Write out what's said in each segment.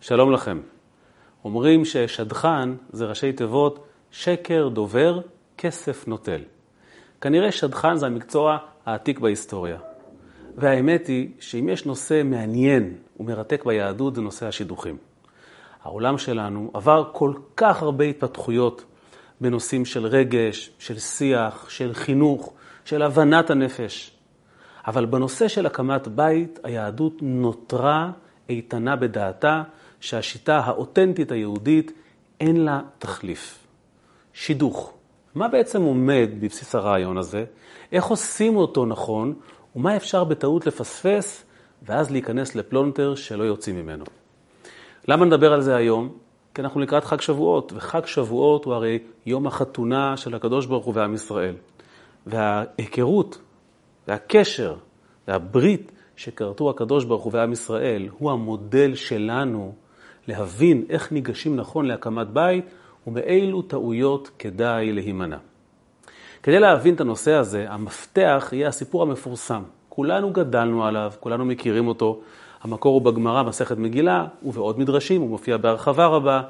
שלום לכם. אומרים ששדכן זה ראשי תיבות שקר דובר, כסף נוטל. כנראה שדכן זה המקצוע העתיק בהיסטוריה. והאמת היא שאם יש נושא מעניין ומרתק ביהדות זה נושא השידוכים. העולם שלנו עבר כל כך הרבה התפתחויות בנושאים של רגש, של שיח, של חינוך, של הבנת הנפש. אבל בנושא של הקמת בית, היהדות נותרה איתנה בדעתה שהשיטה האותנטית היהודית אין לה תחליף. שידוך. מה בעצם עומד בבסיס הרעיון הזה? איך עושים אותו נכון? ומה אפשר בטעות לפספס ואז להיכנס לפלונטר שלא יוצאים ממנו? למה נדבר על זה היום? כי אנחנו לקראת חג שבועות, וחג שבועות הוא הרי יום החתונה של הקדוש ברוך הוא ועם ישראל. וההיכרות והקשר והברית שכרתו הקדוש ברוך הוא ועם ישראל הוא המודל שלנו להבין איך ניגשים נכון להקמת בית ומאילו טעויות כדאי להימנע. כדי להבין את הנושא הזה, המפתח יהיה הסיפור המפורסם. כולנו גדלנו עליו, כולנו מכירים אותו. המקור הוא בגמרא, מסכת מגילה, ובעוד מדרשים, הוא מופיע בהרחבה רבה,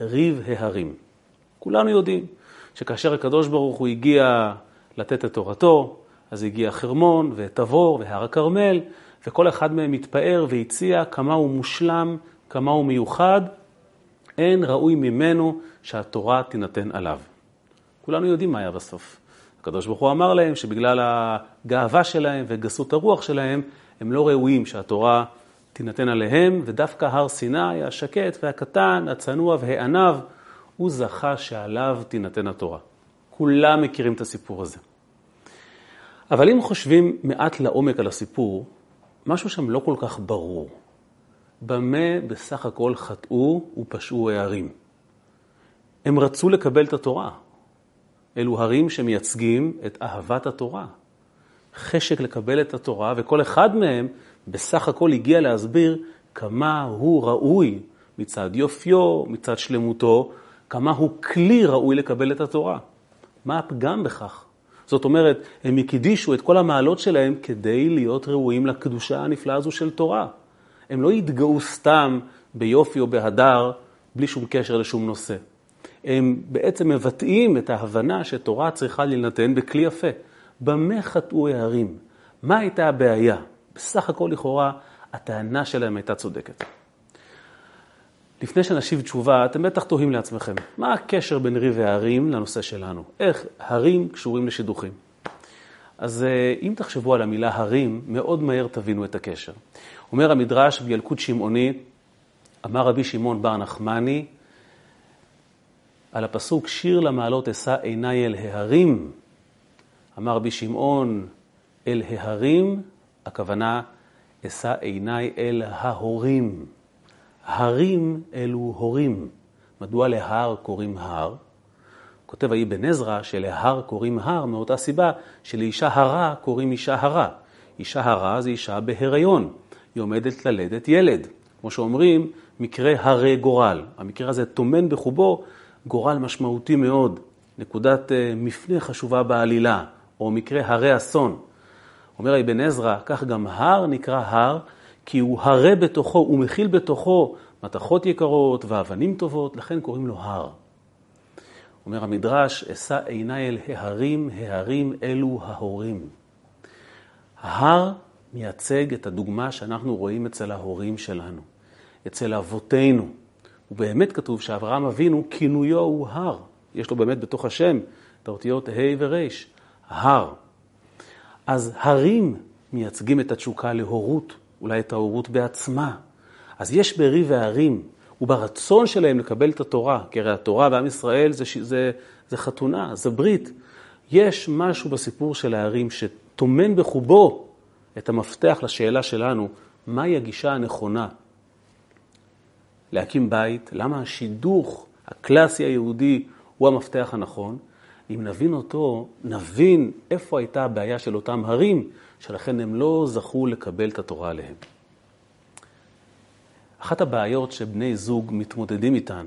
ריב ההרים. כולנו יודעים שכאשר הקדוש ברוך הוא הגיע לתת את תורתו, אז הגיע חרמון ותבור והר הכרמל, וכל אחד מהם התפאר והציע כמה הוא מושלם, כמה הוא מיוחד. אין ראוי ממנו שהתורה תינתן עליו. כולנו יודעים מה היה בסוף. הקדוש ברוך הוא אמר להם שבגלל הגאווה שלהם וגסות הרוח שלהם, הם לא ראויים שהתורה תינתן עליהם, ודווקא הר סיני, השקט והקטן, הצנוע והענב, הוא זכה שעליו תינתן התורה. כולם מכירים את הסיפור הזה. אבל אם חושבים מעט לעומק על הסיפור, משהו שם לא כל כך ברור. במה בסך הכל חטאו ופשעו הערים? הם רצו לקבל את התורה. אלו הרים שמייצגים את אהבת התורה. חשק לקבל את התורה, וכל אחד מהם בסך הכל הגיע להסביר כמה הוא ראוי מצד יופיו, מצד שלמותו, כמה הוא כלי ראוי לקבל את התורה. מה הפגם בכך? זאת אומרת, הם הקדישו את כל המעלות שלהם כדי להיות ראויים לקדושה הנפלאה הזו של תורה. הם לא יתגאו סתם ביופי או בהדר, בלי שום קשר לשום נושא. הם בעצם מבטאים את ההבנה שתורה צריכה להינתן בכלי יפה. במה חטאו הערים? מה הייתה הבעיה? בסך הכל לכאורה הטענה שלהם הייתה צודקת. לפני שנשיב תשובה, אתם בטח תוהים לעצמכם, מה הקשר בין ריב והרים לנושא שלנו? איך הרים קשורים לשידוכים? אז אה, אם תחשבו על המילה הרים, מאוד מהר תבינו את הקשר. אומר המדרש בילקוט שמעוני, אמר רבי שמעון בר נחמני, על הפסוק שיר למעלות אשא עיניי אל ההרים, אמר רבי שמעון אל ההרים, הכוונה אשא עיניי אל ההורים. הרים אלו הורים. מדוע להר קוראים הר? כותב האבן עזרא שלהר קוראים הר מאותה סיבה שלאישה הרה קוראים אישה הרה. אישה הרה זה אישה בהיריון, היא עומדת ללדת ילד. כמו שאומרים, מקרה הרי גורל. המקרה הזה טומן בחובו גורל משמעותי מאוד, נקודת אה, מפנה חשובה בעלילה, או מקרה הרי אסון. אומר אבן עזרא, כך גם הר נקרא הר, כי הוא הרה בתוכו, הוא מכיל בתוכו מתכות יקרות ואבנים טובות, לכן קוראים לו הר. אומר המדרש, אשא עיניי אל ההרים, ההרים אלו ההורים. ההר מייצג את הדוגמה שאנחנו רואים אצל ההורים שלנו, אצל אבותינו. ובאמת כתוב שאברהם אבינו, כינויו הוא הר. יש לו באמת בתוך השם את האותיות ה' ור', הר. אז הרים מייצגים את התשוקה להורות, אולי את ההורות בעצמה. אז יש ברי והרים, וברצון שלהם לקבל את התורה, כי הרי התורה בעם ישראל זה, זה, זה חתונה, זה ברית. יש משהו בסיפור של ההרים שטומן בחובו את המפתח לשאלה שלנו, מהי הגישה הנכונה להקים בית, למה השידוך הקלאסי היהודי הוא המפתח הנכון. אם נבין אותו, נבין איפה הייתה הבעיה של אותם הרים, שלכן הם לא זכו לקבל את התורה עליהם. אחת הבעיות שבני זוג מתמודדים איתן,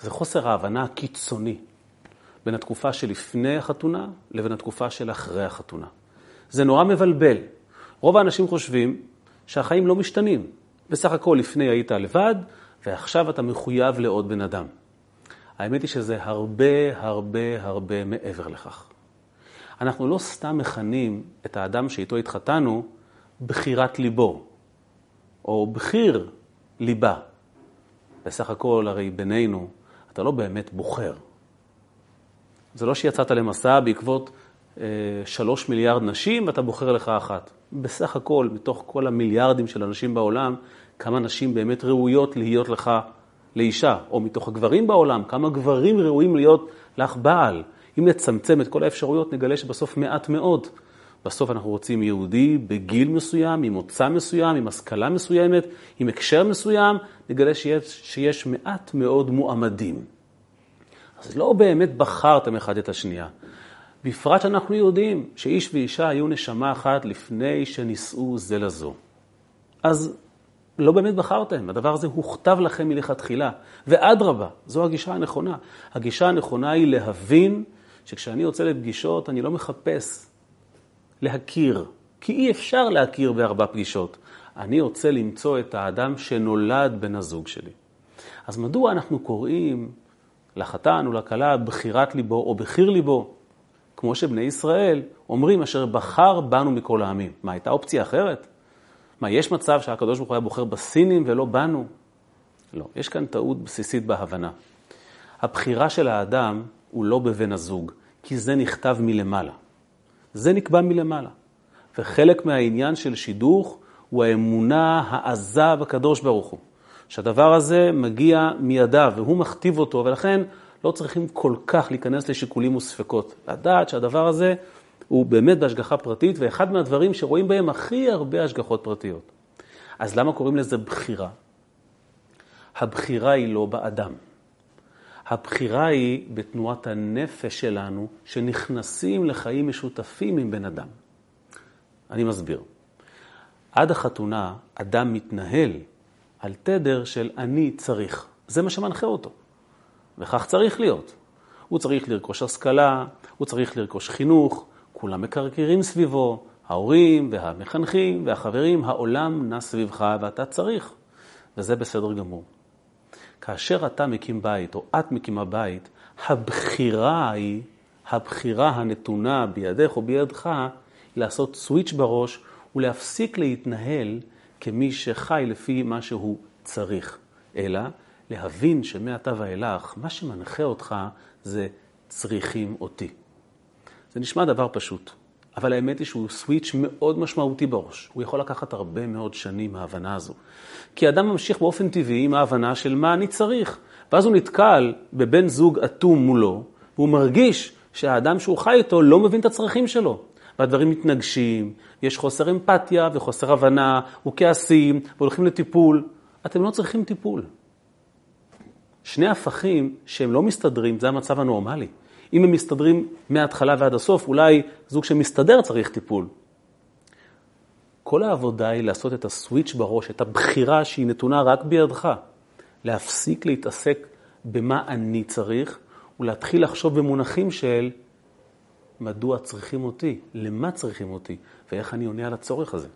זה חוסר ההבנה הקיצוני בין התקופה שלפני החתונה לבין התקופה של אחרי החתונה. זה נורא מבלבל. רוב האנשים חושבים שהחיים לא משתנים. בסך הכל לפני היית לבד, ועכשיו אתה מחויב לעוד בן אדם. האמת היא שזה הרבה הרבה הרבה מעבר לכך. אנחנו לא סתם מכנים את האדם שאיתו התחתנו בחירת ליבו, או בחיר ליבה. בסך הכל, הרי בינינו, אתה לא באמת בוחר. זה לא שיצאת למסע בעקבות שלוש מיליארד נשים ואתה בוחר לך אחת. בסך הכל, מתוך כל המיליארדים של אנשים בעולם, כמה נשים באמת ראויות להיות לך לאישה, או מתוך הגברים בעולם, כמה גברים ראויים להיות לך בעל. אם נצמצם את כל האפשרויות, נגלה שבסוף מעט מאוד. בסוף אנחנו רוצים יהודי בגיל מסוים, עם מוצא מסוים, עם השכלה מסוימת, עם הקשר מסוים, נגלה שיש, שיש מעט מאוד מועמדים. אז לא באמת בחרתם אחד את השנייה. בפרט שאנחנו יודעים שאיש ואישה היו נשמה אחת לפני שנישאו זה לזו. אז לא באמת בחרתם, הדבר הזה הוכתב לכם מלכתחילה. ואדרבה, זו הגישה הנכונה. הגישה הנכונה היא להבין שכשאני יוצא לפגישות, אני לא מחפש להכיר, כי אי אפשר להכיר בארבע פגישות. אני רוצה למצוא את האדם שנולד בן הזוג שלי. אז מדוע אנחנו קוראים לחתן ולכלה בחירת ליבו או בחיר ליבו? כמו שבני ישראל אומרים, אשר בחר בנו מכל העמים. מה, הייתה אופציה אחרת? מה, יש מצב שהקדוש ברוך הוא היה בוחר בסינים ולא בנו? לא, יש כאן טעות בסיסית בהבנה. הבחירה של האדם הוא לא בבן הזוג, כי זה נכתב מלמעלה. זה נקבע מלמעלה. וחלק מהעניין של שידוך הוא האמונה העזה בקדוש ברוך הוא. שהדבר הזה מגיע מידיו והוא מכתיב אותו, ולכן לא צריכים כל כך להיכנס לשיקולים וספקות. לדעת שהדבר הזה הוא באמת בהשגחה פרטית, ואחד מהדברים שרואים בהם הכי הרבה השגחות פרטיות. אז למה קוראים לזה בחירה? הבחירה היא לא באדם. הבחירה היא בתנועת הנפש שלנו, שנכנסים לחיים משותפים עם בן אדם. אני מסביר. עד החתונה, אדם מתנהל על תדר של אני צריך. זה מה שמנחה אותו. וכך צריך להיות. הוא צריך לרכוש השכלה, הוא צריך לרכוש חינוך, כולם מקרקרים סביבו, ההורים והמחנכים והחברים, העולם נע סביבך ואתה צריך, וזה בסדר גמור. כאשר אתה מקים בית, או את מקימה בית, הבחירה היא, הבחירה הנתונה בידך או בידך, היא לעשות סוויץ' בראש ולהפסיק להתנהל כמי שחי לפי מה שהוא צריך, אלא להבין שמעתה ואילך, מה שמנחה אותך זה צריכים אותי. זה נשמע דבר פשוט, אבל האמת היא שהוא סוויץ' מאוד משמעותי בראש. הוא יכול לקחת הרבה מאוד שנים מההבנה הזו. כי אדם ממשיך באופן טבעי עם ההבנה של מה אני צריך. ואז הוא נתקל בבן זוג אטום מולו, והוא מרגיש שהאדם שהוא חי איתו לא מבין את הצרכים שלו. והדברים מתנגשים, יש חוסר אמפתיה וחוסר הבנה, וכעסים, והולכים לטיפול. אתם לא צריכים טיפול. שני הפכים שהם לא מסתדרים, זה המצב הנורמלי. אם הם מסתדרים מההתחלה ועד הסוף, אולי זוג שמסתדר צריך טיפול. כל העבודה היא לעשות את הסוויץ' בראש, את הבחירה שהיא נתונה רק בידך. להפסיק להתעסק במה אני צריך, ולהתחיל לחשוב במונחים של מדוע צריכים אותי, למה צריכים אותי, ואיך אני עונה על הצורך הזה.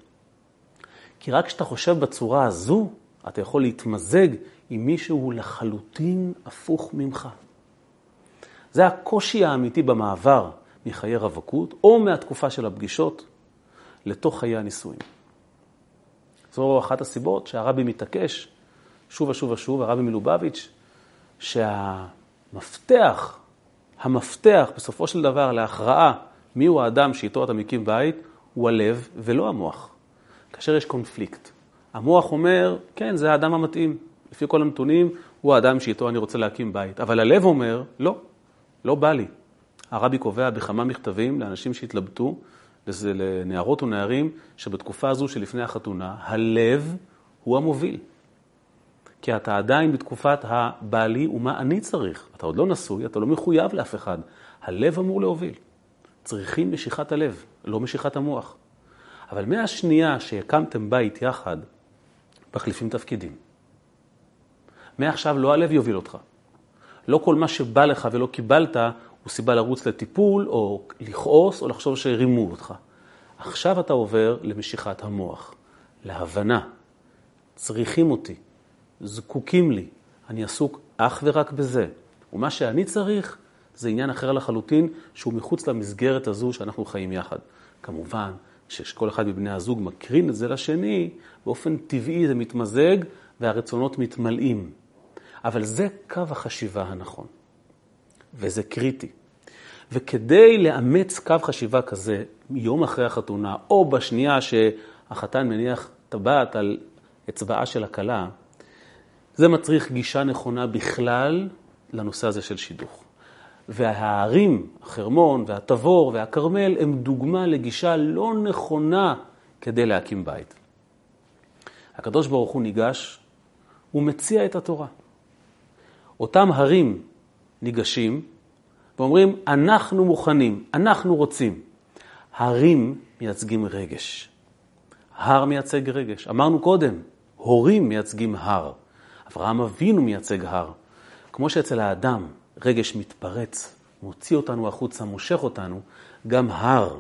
כי רק כשאתה חושב בצורה הזו, אתה יכול להתמזג עם מישהו לחלוטין הפוך ממך. זה הקושי האמיתי במעבר מחיי רווקות, או מהתקופה של הפגישות, לתוך חיי הנישואים. זו אחת הסיבות שהרבי מתעקש שוב ושוב ושוב, הרבי מלובביץ', שהמפתח, המפתח בסופו של דבר להכרעה מיהו האדם שאיתו אתה מקים בית, הוא הלב ולא המוח. כאשר יש קונפליקט. המוח אומר, כן, זה האדם המתאים. לפי כל הנתונים, הוא האדם שאיתו אני רוצה להקים בית. אבל הלב אומר, לא, לא בא לי. הרבי קובע בכמה מכתבים לאנשים שהתלבטו, לנערות ונערים, שבתקופה הזו שלפני החתונה, הלב הוא המוביל. כי אתה עדיין בתקופת הבעלי ומה אני צריך. אתה עוד לא נשוי, אתה לא מחויב לאף אחד. הלב אמור להוביל. צריכים משיכת הלב, לא משיכת המוח. אבל מהשנייה שהקמתם בית יחד, מחליפים תפקידים. מעכשיו לא הלב יוביל אותך. לא כל מה שבא לך ולא קיבלת הוא סיבה לרוץ לטיפול, או לכעוס, או לחשוב שהרימו אותך. עכשיו אתה עובר למשיכת המוח, להבנה. צריכים אותי, זקוקים לי, אני עסוק אך ורק בזה. ומה שאני צריך זה עניין אחר לחלוטין, שהוא מחוץ למסגרת הזו שאנחנו חיים יחד. כמובן שכל אחד מבני הזוג מקרין את זה לשני, באופן טבעי זה מתמזג והרצונות מתמלאים. אבל זה קו החשיבה הנכון, וזה קריטי. וכדי לאמץ קו חשיבה כזה, יום אחרי החתונה, או בשנייה שהחתן מניח טבעת על אצבעה של הכלה, זה מצריך גישה נכונה בכלל לנושא הזה של שידוך. וההרים, החרמון והתבור והכרמל, הם דוגמה לגישה לא נכונה כדי להקים בית. הקדוש ברוך הוא ניגש ומציע את התורה. אותם הרים ניגשים ואומרים, אנחנו מוכנים, אנחנו רוצים. הרים מייצגים רגש. הר מייצג רגש. אמרנו קודם, הורים מייצגים הר. אברהם אבינו מייצג הר. כמו שאצל האדם רגש מתפרץ, מוציא אותנו החוצה, מושך אותנו, גם הר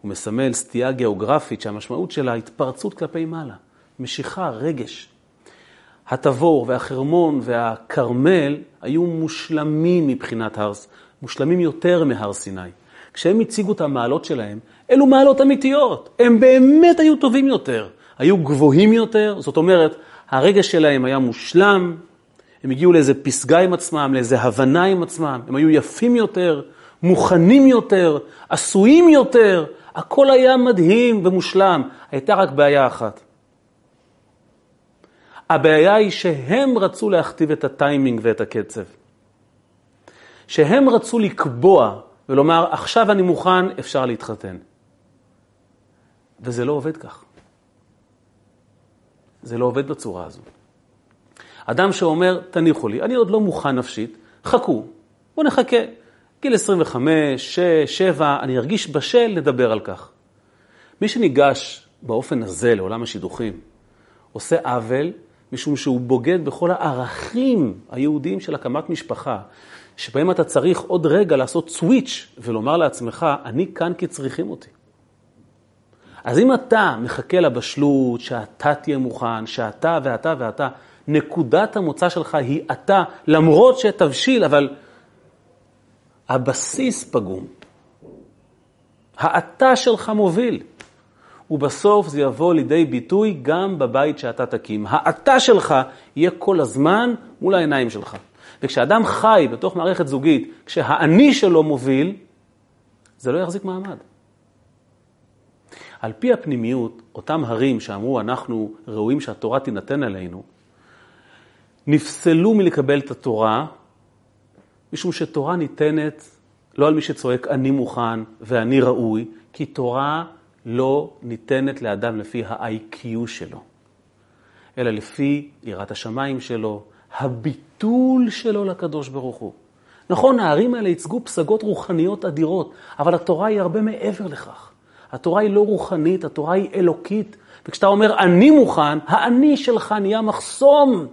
הוא מסמל סטייה גיאוגרפית שהמשמעות שלה התפרצות כלפי מעלה, משיכה, רגש. התבור והחרמון והכרמל היו מושלמים מבחינת הר, מושלמים יותר מהר סיני. כשהם הציגו את המעלות שלהם, אלו מעלות אמיתיות, הם באמת היו טובים יותר, היו גבוהים יותר, זאת אומרת, הרגש שלהם היה מושלם, הם הגיעו לאיזה פסגה עם עצמם, לאיזה הבנה עם עצמם, הם היו יפים יותר, מוכנים יותר, עשויים יותר, הכל היה מדהים ומושלם, הייתה רק בעיה אחת. הבעיה היא שהם רצו להכתיב את הטיימינג ואת הקצב. שהם רצו לקבוע ולומר, עכשיו אני מוכן, אפשר להתחתן. וזה לא עובד כך. זה לא עובד בצורה הזו. אדם שאומר, תניחו לי, אני עוד לא מוכן נפשית, חכו, בואו נחכה. גיל 25, 6, 7, אני ארגיש בשל, נדבר על כך. מי שניגש באופן הזה לעולם השידוכים, עושה עוול, משום שהוא בוגד בכל הערכים היהודיים של הקמת משפחה, שבהם אתה צריך עוד רגע לעשות סוויץ' ולומר לעצמך, אני כאן כי צריכים אותי. אז אם אתה מחכה לבשלות, שאתה תהיה מוכן, שאתה ואתה ואתה, נקודת המוצא שלך היא אתה, למרות שתבשיל, אבל הבסיס פגום. האתה שלך מוביל. ובסוף זה יבוא לידי ביטוי גם בבית שאתה תקים. האתה שלך יהיה כל הזמן מול העיניים שלך. וכשאדם חי בתוך מערכת זוגית, כשהאני שלו מוביל, זה לא יחזיק מעמד. על פי הפנימיות, אותם הרים שאמרו, אנחנו ראויים שהתורה תינתן עלינו, נפסלו מלקבל את התורה, משום שתורה ניתנת לא על מי שצועק אני מוכן ואני ראוי, כי תורה לא ניתנת לאדם לפי ה-IQ שלו, אלא לפי יראת השמיים שלו, הביטול שלו לקדוש ברוך הוא. נכון, הערים האלה ייצגו פסגות רוחניות אדירות, אבל התורה היא הרבה מעבר לכך. התורה היא לא רוחנית, התורה היא אלוקית. וכשאתה אומר אני מוכן, האני שלך נהיה מחסום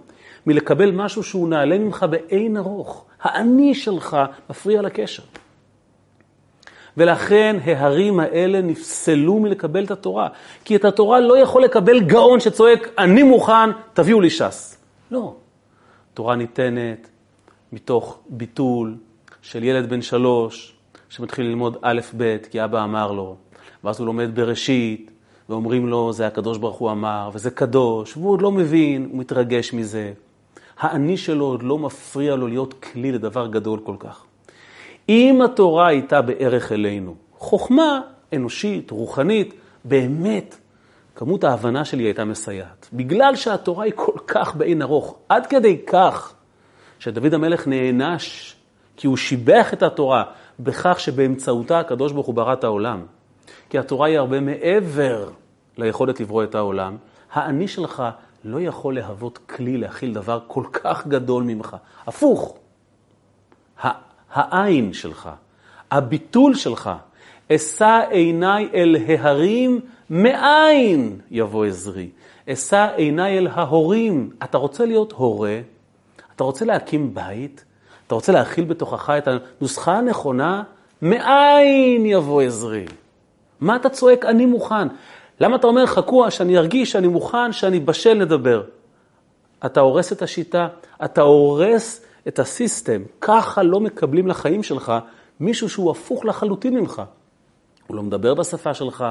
מלקבל משהו שהוא נעלה ממך באין ארוך. האני שלך מפריע לקשר. ולכן ההרים האלה נפסלו מלקבל את התורה. כי את התורה לא יכול לקבל גאון שצועק, אני מוכן, תביאו לי ש"ס. לא. תורה ניתנת מתוך ביטול של ילד בן שלוש, שמתחיל ללמוד א' ב', כי אבא אמר לו, ואז הוא לומד בראשית, ואומרים לו, זה הקדוש ברוך הוא אמר, וזה קדוש, והוא עוד לא מבין, הוא מתרגש מזה. האני שלו עוד לא מפריע לו להיות כלי לדבר גדול כל כך. אם התורה הייתה בערך אלינו, חוכמה אנושית, רוחנית, באמת, כמות ההבנה שלי הייתה מסייעת. בגלל שהתורה היא כל כך באין ארוך, עד כדי כך שדוד המלך נענש כי הוא שיבח את התורה בכך שבאמצעותה הקדוש ברוך הוא ברא את העולם. כי התורה היא הרבה מעבר ליכולת לברוא את העולם. האני שלך לא יכול להוות כלי להכיל דבר כל כך גדול ממך. הפוך, העין שלך, הביטול שלך, אשא עיניי אל ההרים, מאין יבוא עזרי. אשא עיניי אל ההורים. אתה רוצה להיות הורה? אתה רוצה להקים בית? אתה רוצה להכיל בתוכך את הנוסחה הנכונה? מאין יבוא עזרי? מה אתה צועק? אני מוכן. למה אתה אומר, חכו שאני ארגיש שאני מוכן, שאני בשל נדבר? אתה הורס את השיטה, אתה הורס את הסיסטם. ככה לא מקבלים לחיים שלך מישהו שהוא הפוך לחלוטין ממך. הוא לא מדבר בשפה שלך,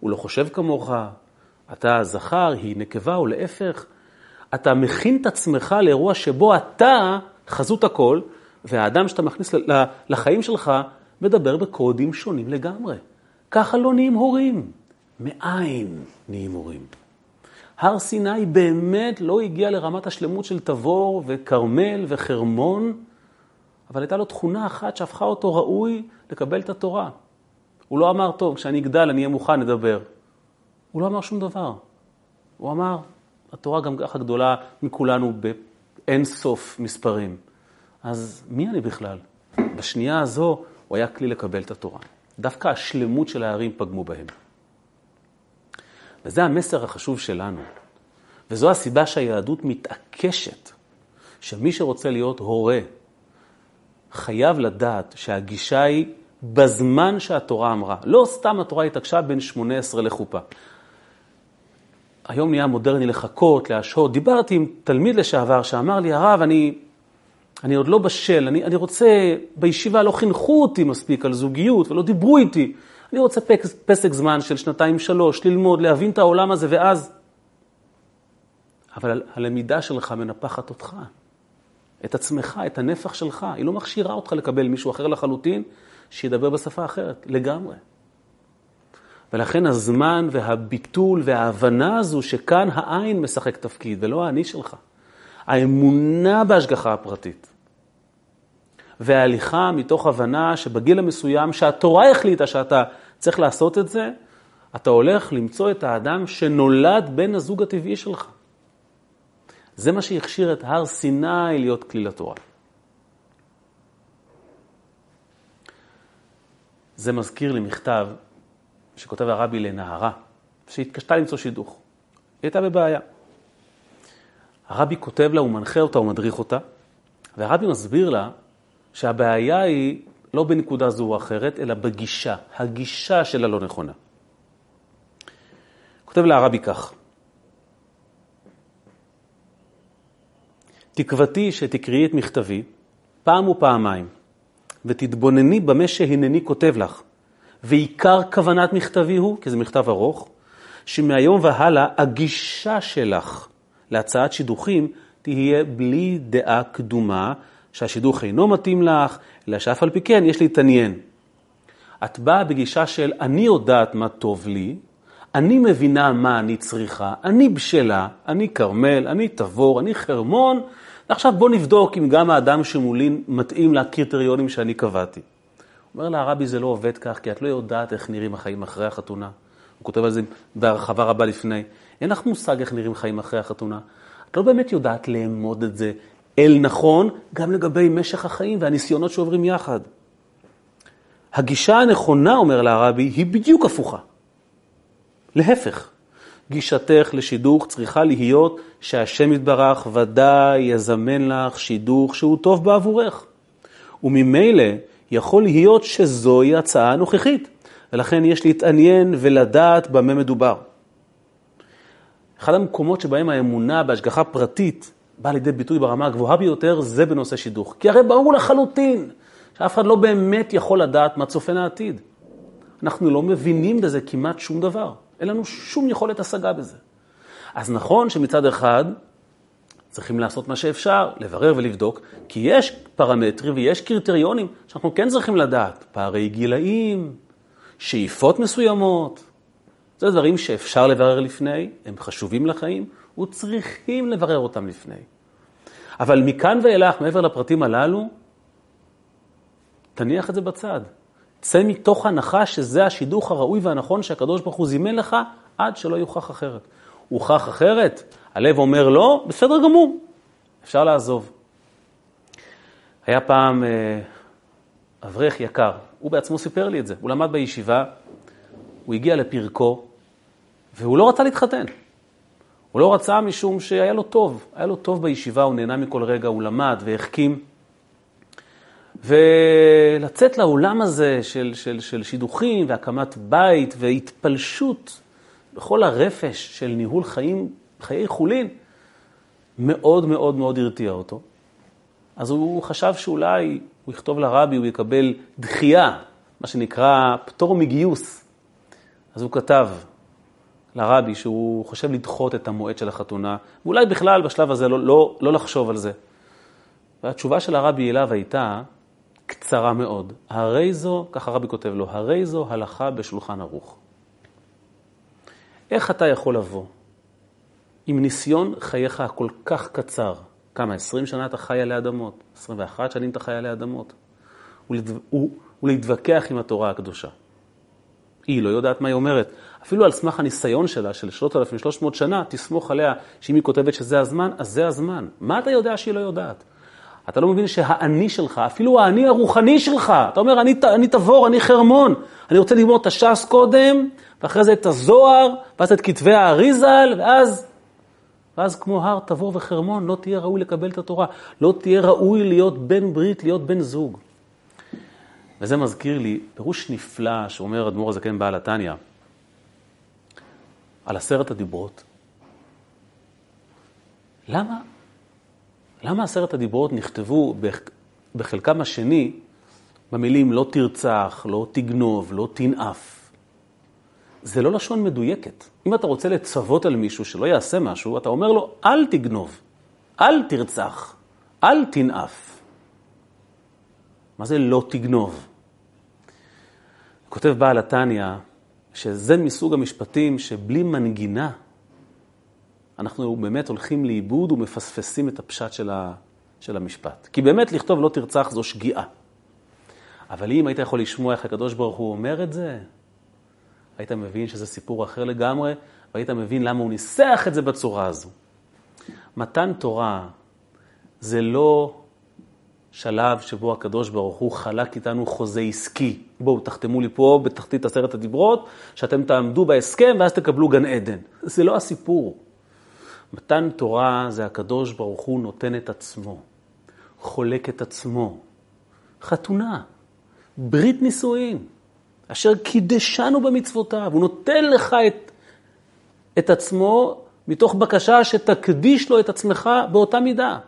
הוא לא חושב כמוך, אתה זכר, היא נקבה או להפך. אתה מכין את עצמך לאירוע שבו אתה חזות הכל, והאדם שאתה מכניס לחיים שלך מדבר בקודים שונים לגמרי. ככה לא נהיים הורים. מאין נהיים הורים? הר סיני באמת לא הגיע לרמת השלמות של תבור וכרמל וחרמון, אבל הייתה לו תכונה אחת שהפכה אותו ראוי לקבל את התורה. הוא לא אמר, טוב, כשאני אגדל אני אהיה מוכן לדבר. הוא לא אמר שום דבר. הוא אמר, התורה גם ככה גדולה מכולנו באין סוף מספרים. אז מי אני בכלל? בשנייה הזו הוא היה כלי לקבל את התורה. דווקא השלמות של הערים פגמו בהם. וזה המסר החשוב שלנו. וזו הסיבה שהיהדות מתעקשת שמי שרוצה להיות הורה חייב לדעת שהגישה היא בזמן שהתורה אמרה. לא סתם התורה התעקשה בין 18 לחופה. היום נהיה מודרני לחכות, להשהות. דיברתי עם תלמיד לשעבר שאמר לי, הרב, אני, אני עוד לא בשל, אני, אני רוצה, בישיבה לא חינכו אותי מספיק על זוגיות ולא דיברו איתי. אני רוצה פק, פסק זמן של שנתיים-שלוש, ללמוד, להבין את העולם הזה, ואז... אבל הלמידה שלך מנפחת אותך, את עצמך, את הנפח שלך. היא לא מכשירה אותך לקבל מישהו אחר לחלוטין, שידבר בשפה אחרת, לגמרי. ולכן הזמן והביטול וההבנה הזו שכאן העין משחק תפקיד ולא האני שלך. האמונה בהשגחה הפרטית. וההליכה מתוך הבנה שבגיל המסוים שהתורה החליטה שאתה צריך לעשות את זה, אתה הולך למצוא את האדם שנולד בן הזוג הטבעי שלך. זה מה שהכשיר את הר סיני להיות כלי לתורה. זה מזכיר לי מכתב שכותב הרבי לנערה, שהתקשתה למצוא שידוך. היא הייתה בבעיה. הרבי כותב לה, הוא מנחה אותה, הוא מדריך אותה, והרבי מסביר לה שהבעיה היא לא בנקודה זו או אחרת, אלא בגישה. הגישה שלה לא נכונה. כותב לה הרבי כך: תקוותי שתקראי את מכתבי פעם ופעמיים, ותתבונני במה שהנני כותב לך. ועיקר כוונת מכתבי הוא, כי זה מכתב ארוך, שמהיום והלאה הגישה שלך להצעת שידוכים תהיה בלי דעה קדומה, שהשידוך אינו מתאים לך, אלא שאף על פי כן יש להתעניין. את באה בגישה של אני יודעת מה טוב לי, אני מבינה מה אני צריכה, אני בשלה, אני כרמל, אני תבור, אני חרמון, ועכשיו בוא נבדוק אם גם האדם שמולי מתאים לקריטריונים שאני קבעתי. אומר לה, הרבי, זה לא עובד כך, כי את לא יודעת איך נראים החיים אחרי החתונה. הוא כותב על זה בהרחבה רבה לפני. אין לך מושג איך נראים חיים אחרי החתונה. את לא באמת יודעת לאמוד את זה אל נכון, גם לגבי משך החיים והניסיונות שעוברים יחד. הגישה הנכונה, אומר לה הרבי, היא בדיוק הפוכה. להפך, גישתך לשידוך צריכה להיות שהשם יתברך ודאי יזמן לך שידוך שהוא טוב בעבורך. וממילא יכול להיות שזוהי הצעה הנוכחית, ולכן יש להתעניין ולדעת במה מדובר. אחד המקומות שבהם האמונה בהשגחה פרטית באה לידי ביטוי ברמה הגבוהה ביותר, זה בנושא שידוך. כי הרי ברור לחלוטין שאף אחד לא באמת יכול לדעת מה צופן העתיד. אנחנו לא מבינים בזה כמעט שום דבר. אין לנו שום יכולת השגה בזה. אז נכון שמצד אחד צריכים לעשות מה שאפשר, לברר ולבדוק, כי יש פרמטרים ויש קריטריונים שאנחנו כן צריכים לדעת. פערי גילאים, שאיפות מסוימות. זה דברים שאפשר לברר לפני, הם חשובים לחיים, וצריכים לברר אותם לפני. אבל מכאן ואילך, מעבר לפרטים הללו, תניח את זה בצד. צא מתוך הנחה שזה השידוך הראוי והנכון שהקדוש ברוך הוא זימן לך, עד שלא יוכח אחרת. הוכח אחרת, הלב אומר לא, בסדר גמור, אפשר לעזוב. היה פעם אה, אברך יקר, הוא בעצמו סיפר לי את זה, הוא למד בישיבה, הוא הגיע לפרקו, והוא לא רצה להתחתן. הוא לא רצה משום שהיה לו טוב, היה לו טוב בישיבה, הוא נהנה מכל רגע, הוא למד והחכים. ולצאת לעולם הזה של, של, של שידוכים והקמת בית והתפלשות בכל הרפש של ניהול חיים, חיי חולין, מאוד מאוד מאוד הרתיע אותו. אז הוא חשב שאולי הוא יכתוב לרבי, הוא יקבל דחייה, מה שנקרא פטור מגיוס. אז הוא כתב לרבי שהוא חושב לדחות את המועד של החתונה, ואולי בכלל בשלב הזה לא, לא, לא לחשוב על זה. והתשובה של הרבי אליו הייתה קצרה מאוד. הרי זו, ככה הרבי כותב לו, הרי זו הלכה בשולחן ערוך. איך אתה יכול לבוא עם ניסיון חייך הכל כך קצר, כמה, 20 שנה אתה חי עלי אדמות, 21 שנים אתה חי עלי אדמות, ולהתווכח עם התורה הקדושה. היא לא יודעת מה היא אומרת. אפילו על סמך הניסיון שלה, של 3,300 שנה, תסמוך עליה שאם היא כותבת שזה הזמן, אז זה הזמן. מה אתה יודע שהיא לא יודעת? אתה לא מבין שהאני שלך, אפילו האני הרוחני שלך, אתה אומר, אני, אני תבור, אני חרמון, אני רוצה ללמוד את הש"ס קודם, ואחרי זה את הזוהר, ואז את כתבי האריזל, ואז, ואז כמו הר תבור וחרמון, לא תהיה ראוי לקבל את התורה, לא תהיה ראוי להיות בן ברית, להיות בן זוג. וזה מזכיר לי פירוש נפלא שאומר אדמו"ר הזקן בעל התניא, על עשרת הדיברות. למה למה עשרת הדיברות נכתבו בחלקם השני במילים לא תרצח, לא תגנוב, לא תנאף? זה לא לשון מדויקת. אם אתה רוצה לצוות על מישהו שלא יעשה משהו, אתה אומר לו, אל תגנוב, אל תרצח, אל תנאף. מה זה לא תגנוב? כותב בעל התניא, שזה מסוג המשפטים שבלי מנגינה אנחנו באמת הולכים לאיבוד ומפספסים את הפשט של, ה, של המשפט. כי באמת לכתוב לא תרצח זו שגיאה. אבל אם היית יכול לשמוע איך הקדוש ברוך הוא אומר את זה, היית מבין שזה סיפור אחר לגמרי, והיית מבין למה הוא ניסח את זה בצורה הזו. מתן תורה זה לא שלב שבו הקדוש ברוך הוא חלק איתנו חוזה עסקי. בואו, תחתמו לי פה בתחתית עשרת הדיברות, שאתם תעמדו בהסכם ואז תקבלו גן עדן. זה לא הסיפור. מתן תורה זה הקדוש ברוך הוא נותן את עצמו, חולק את עצמו. חתונה, ברית נישואין, אשר קידשנו במצוותיו. הוא נותן לך את, את עצמו מתוך בקשה שתקדיש לו את עצמך באותה מידה.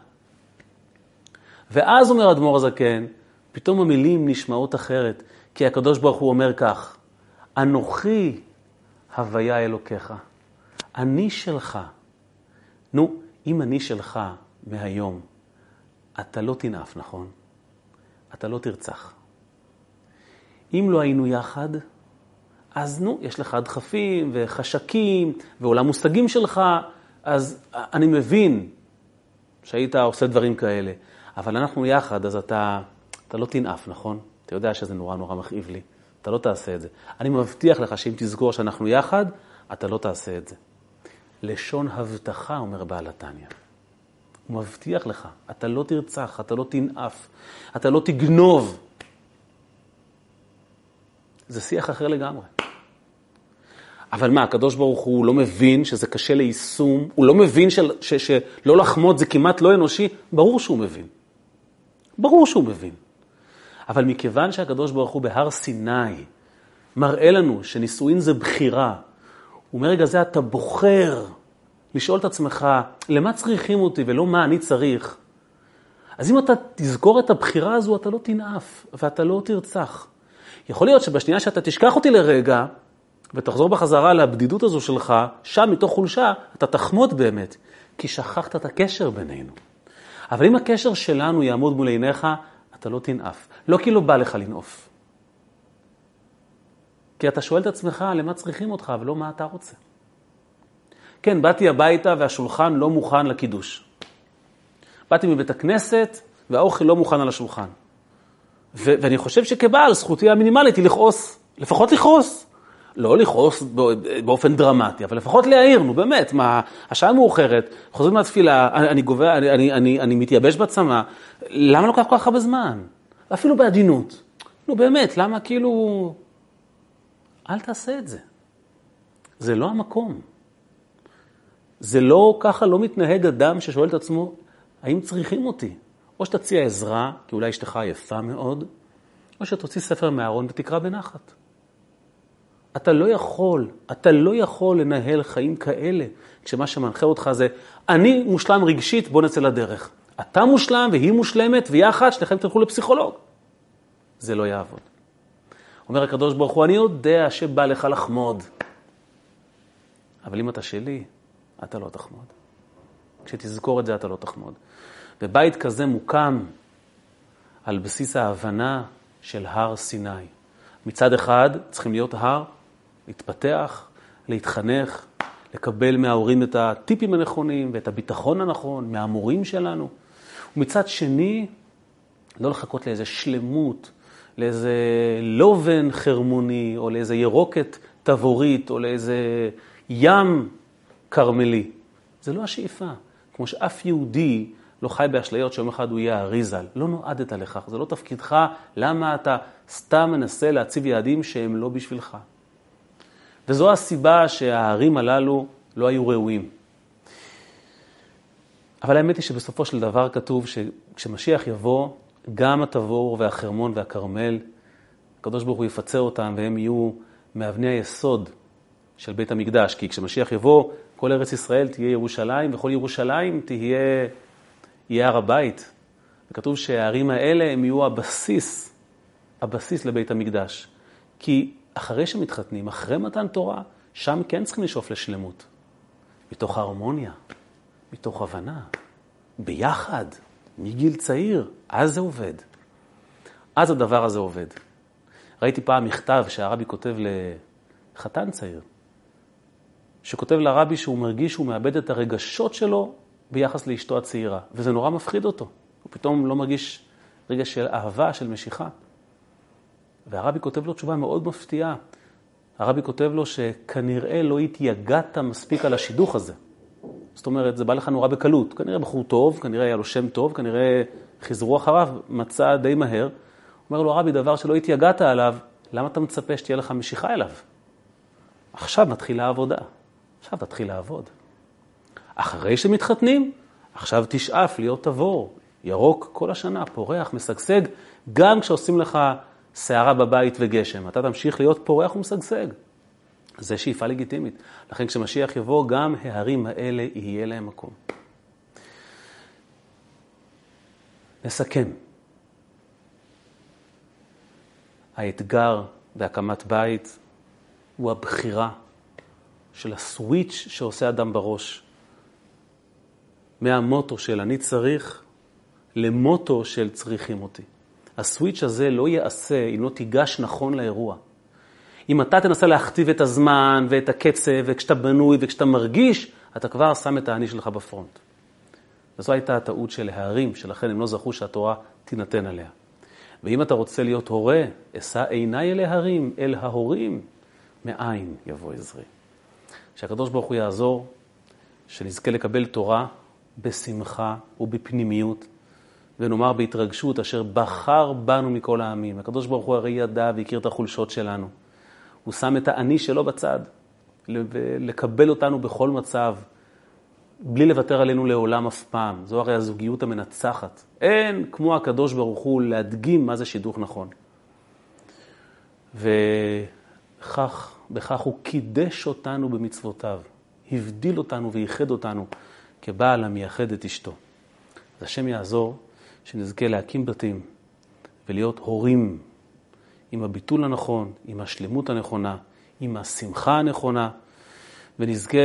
ואז אומר אדמו"ר הזקן, פתאום המילים נשמעות אחרת, כי הקדוש ברוך הוא אומר כך, אנוכי הוויה אלוקיך, אני שלך. נו, אם אני שלך מהיום, אתה לא תנאף, נכון? אתה לא תרצח. אם לא היינו יחד, אז נו, יש לך דחפים וחשקים ועולם מושגים שלך, אז אני מבין שהיית עושה דברים כאלה. אבל אנחנו יחד, אז אתה, אתה לא תנאף, נכון? אתה יודע שזה נורא נורא מכאיב לי. אתה לא תעשה את זה. אני מבטיח לך שאם תזכור שאנחנו יחד, אתה לא תעשה את זה. לשון הבטחה, אומר בעל התניא. הוא מבטיח לך, אתה לא תרצח, אתה לא תנאף, אתה לא תגנוב. זה שיח אחר לגמרי. אבל מה, הקדוש ברוך הוא לא מבין שזה קשה ליישום? הוא לא מבין של, ש, שלא לחמוד זה כמעט לא אנושי? ברור שהוא מבין. ברור שהוא מבין. אבל מכיוון שהקדוש ברוך הוא בהר סיני מראה לנו שנישואין זה בחירה, ומרגע זה אתה בוחר לשאול את עצמך, למה צריכים אותי ולא מה אני צריך? אז אם אתה תזכור את הבחירה הזו, אתה לא תנאף ואתה לא תרצח. יכול להיות שבשנייה שאתה תשכח אותי לרגע, ותחזור בחזרה לבדידות הזו שלך, שם מתוך חולשה, אתה תחמוד באמת, כי שכחת את הקשר בינינו. אבל אם הקשר שלנו יעמוד מול עיניך, אתה לא תנאף. לא כי לא בא לך לנאוף. כי אתה שואל את עצמך למה צריכים אותך ולא מה אתה רוצה. כן, באתי הביתה והשולחן לא מוכן לקידוש. באתי מבית הכנסת והאוכל לא מוכן על השולחן. ו- ואני חושב שכבעל זכותי המינימלית היא לכעוס, לפחות לכעוס. לא לכעוס באופן דרמטי, אבל לפחות להעיר, נו באמת, מה, השעה מאוחרת, חוזרים מהתפילה, אני, אני, גובה, אני, אני, אני, אני מתייבש בצמא, למה לוקח כל כך הרבה זמן? אפילו בעדינות. נו באמת, למה כאילו... אל תעשה את זה. זה לא המקום. זה לא, ככה לא מתנהג אדם ששואל את עצמו, האם צריכים אותי? או שתציע עזרה, כי אולי אשתך עייפה מאוד, או שתוציא ספר מהארון ותקרא בנחת. אתה לא יכול, אתה לא יכול לנהל חיים כאלה, כשמה שמנחה אותך זה, אני מושלם רגשית, בוא נצא לדרך. אתה מושלם והיא מושלמת, ויחד שניכם תלכו לפסיכולוג. זה לא יעבוד. אומר הקדוש ברוך הוא, אני יודע שבא לך לחמוד, אבל אם אתה שלי, אתה לא תחמוד. כשתזכור את זה, אתה לא תחמוד. ובית כזה מוקם על בסיס ההבנה של הר סיני. מצד אחד, צריכים להיות הר, להתפתח, להתחנך, לקבל מההורים את הטיפים הנכונים ואת הביטחון הנכון, מהמורים שלנו. ומצד שני, לא לחכות לאיזה שלמות, לאיזה לובן חרמוני, או לאיזה ירוקת תבורית, או לאיזה ים כרמלי. זה לא השאיפה. כמו שאף יהודי לא חי באשליות שיום אחד הוא יהיה אריזל. לא נועדת לכך, זה לא תפקידך, למה אתה סתם מנסה להציב יעדים שהם לא בשבילך. וזו הסיבה שהערים הללו לא היו ראויים. אבל האמת היא שבסופו של דבר כתוב שכשמשיח יבוא, גם התבור והחרמון והכרמל, הקדוש ברוך הוא יפצה אותם והם יהיו מאבני היסוד של בית המקדש. כי כשמשיח יבוא, כל ארץ ישראל תהיה ירושלים, וכל ירושלים תהיה, הר הבית. וכתוב שהערים האלה הם יהיו הבסיס, הבסיס לבית המקדש. כי אחרי שמתחתנים, אחרי מתן תורה, שם כן צריכים לשאוף לשלמות. מתוך הרמוניה, מתוך הבנה, ביחד, מגיל צעיר, אז זה עובד. אז הדבר הזה עובד. ראיתי פעם מכתב שהרבי כותב לחתן צעיר, שכותב לרבי שהוא מרגיש שהוא מאבד את הרגשות שלו ביחס לאשתו הצעירה, וזה נורא מפחיד אותו. הוא פתאום לא מרגיש רגע של אהבה, של משיכה. והרבי כותב לו תשובה מאוד מפתיעה. הרבי כותב לו שכנראה לא התייגעת מספיק על השידוך הזה. זאת אומרת, זה בא לך נורא בקלות. כנראה בחור טוב, כנראה היה לו שם טוב, כנראה חיזרו אחריו, מצא די מהר. אומר לו הרבי, דבר שלא התייגעת עליו, למה אתה מצפה שתהיה לך משיכה אליו? עכשיו מתחילה העבודה. עכשיו תתחיל לעבוד. אחרי שמתחתנים, עכשיו תשאף להיות תבור, ירוק כל השנה, פורח, משגשג, גם כשעושים לך סערה בבית וגשם. אתה תמשיך להיות פורח ומשגשג. זה שאיפה לגיטימית. לכן כשמשיח יבוא, גם ההרים האלה יהיה להם מקום. נסכם. האתגר בהקמת בית הוא הבחירה של הסוויץ' שעושה אדם בראש. מהמוטו של אני צריך למוטו של צריכים אותי. הסוויץ' הזה לא ייעשה אם לא תיגש נכון לאירוע. אם אתה תנסה להכתיב את הזמן ואת הקצב, וכשאתה בנוי וכשאתה מרגיש, אתה כבר שם את האני שלך בפרונט. וזו הייתה הטעות של ההרים, שלכן הם לא זכו שהתורה תינתן עליה. ואם אתה רוצה להיות הורה, אשא עיניי אל ההרים, אל ההורים, מאין יבוא עזרי. שהקדוש ברוך הוא יעזור, שנזכה לקבל תורה בשמחה ובפנימיות, ונאמר בהתרגשות, אשר בחר בנו מכל העמים. הקדוש ברוך הוא הרי ידע והכיר את החולשות שלנו. הוא שם את האני שלו בצד, לקבל אותנו בכל מצב, בלי לוותר עלינו לעולם אף פעם. זו הרי הזוגיות המנצחת. אין כמו הקדוש ברוך הוא להדגים מה זה שידוך נכון. וכך בכך הוא קידש אותנו במצוותיו, הבדיל אותנו וייחד אותנו כבעל המייחד את אשתו. אז השם יעזור שנזכה להקים בתים ולהיות הורים עם הביטול הנכון, עם השלמות הנכונה, עם השמחה הנכונה, ונזכה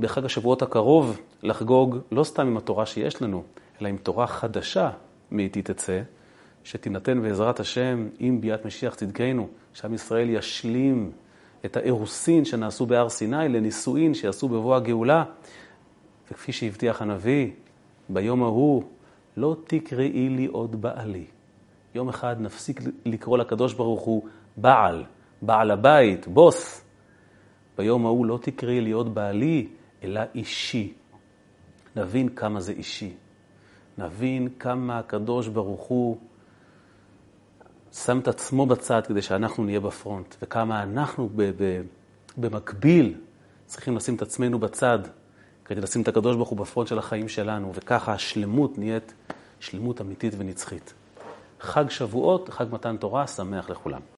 בחג השבועות הקרוב לחגוג לא סתם עם התורה שיש לנו, אלא עם תורה חדשה מאיתי תצא, שתינתן בעזרת השם עם ביאת משיח צדקנו, שעם ישראל ישלים את האירוסין שנעשו בהר סיני לנישואין שיעשו בבוא הגאולה. וכפי שהבטיח הנביא, ביום ההוא לא תקראי לי עוד בעלי. יום אחד נפסיק לקרוא לקדוש ברוך הוא בעל, בעל הבית, בוס. ביום ההוא לא תקראי לי עוד בעלי, אלא אישי. נבין כמה זה אישי. נבין כמה הקדוש ברוך הוא שם את עצמו בצד כדי שאנחנו נהיה בפרונט, וכמה אנחנו במקביל צריכים לשים את עצמנו בצד כדי לשים את הקדוש ברוך הוא בפרונט של החיים שלנו, וככה השלמות נהיית שלמות אמיתית ונצחית. חג שבועות, חג מתן תורה, שמח לכולם.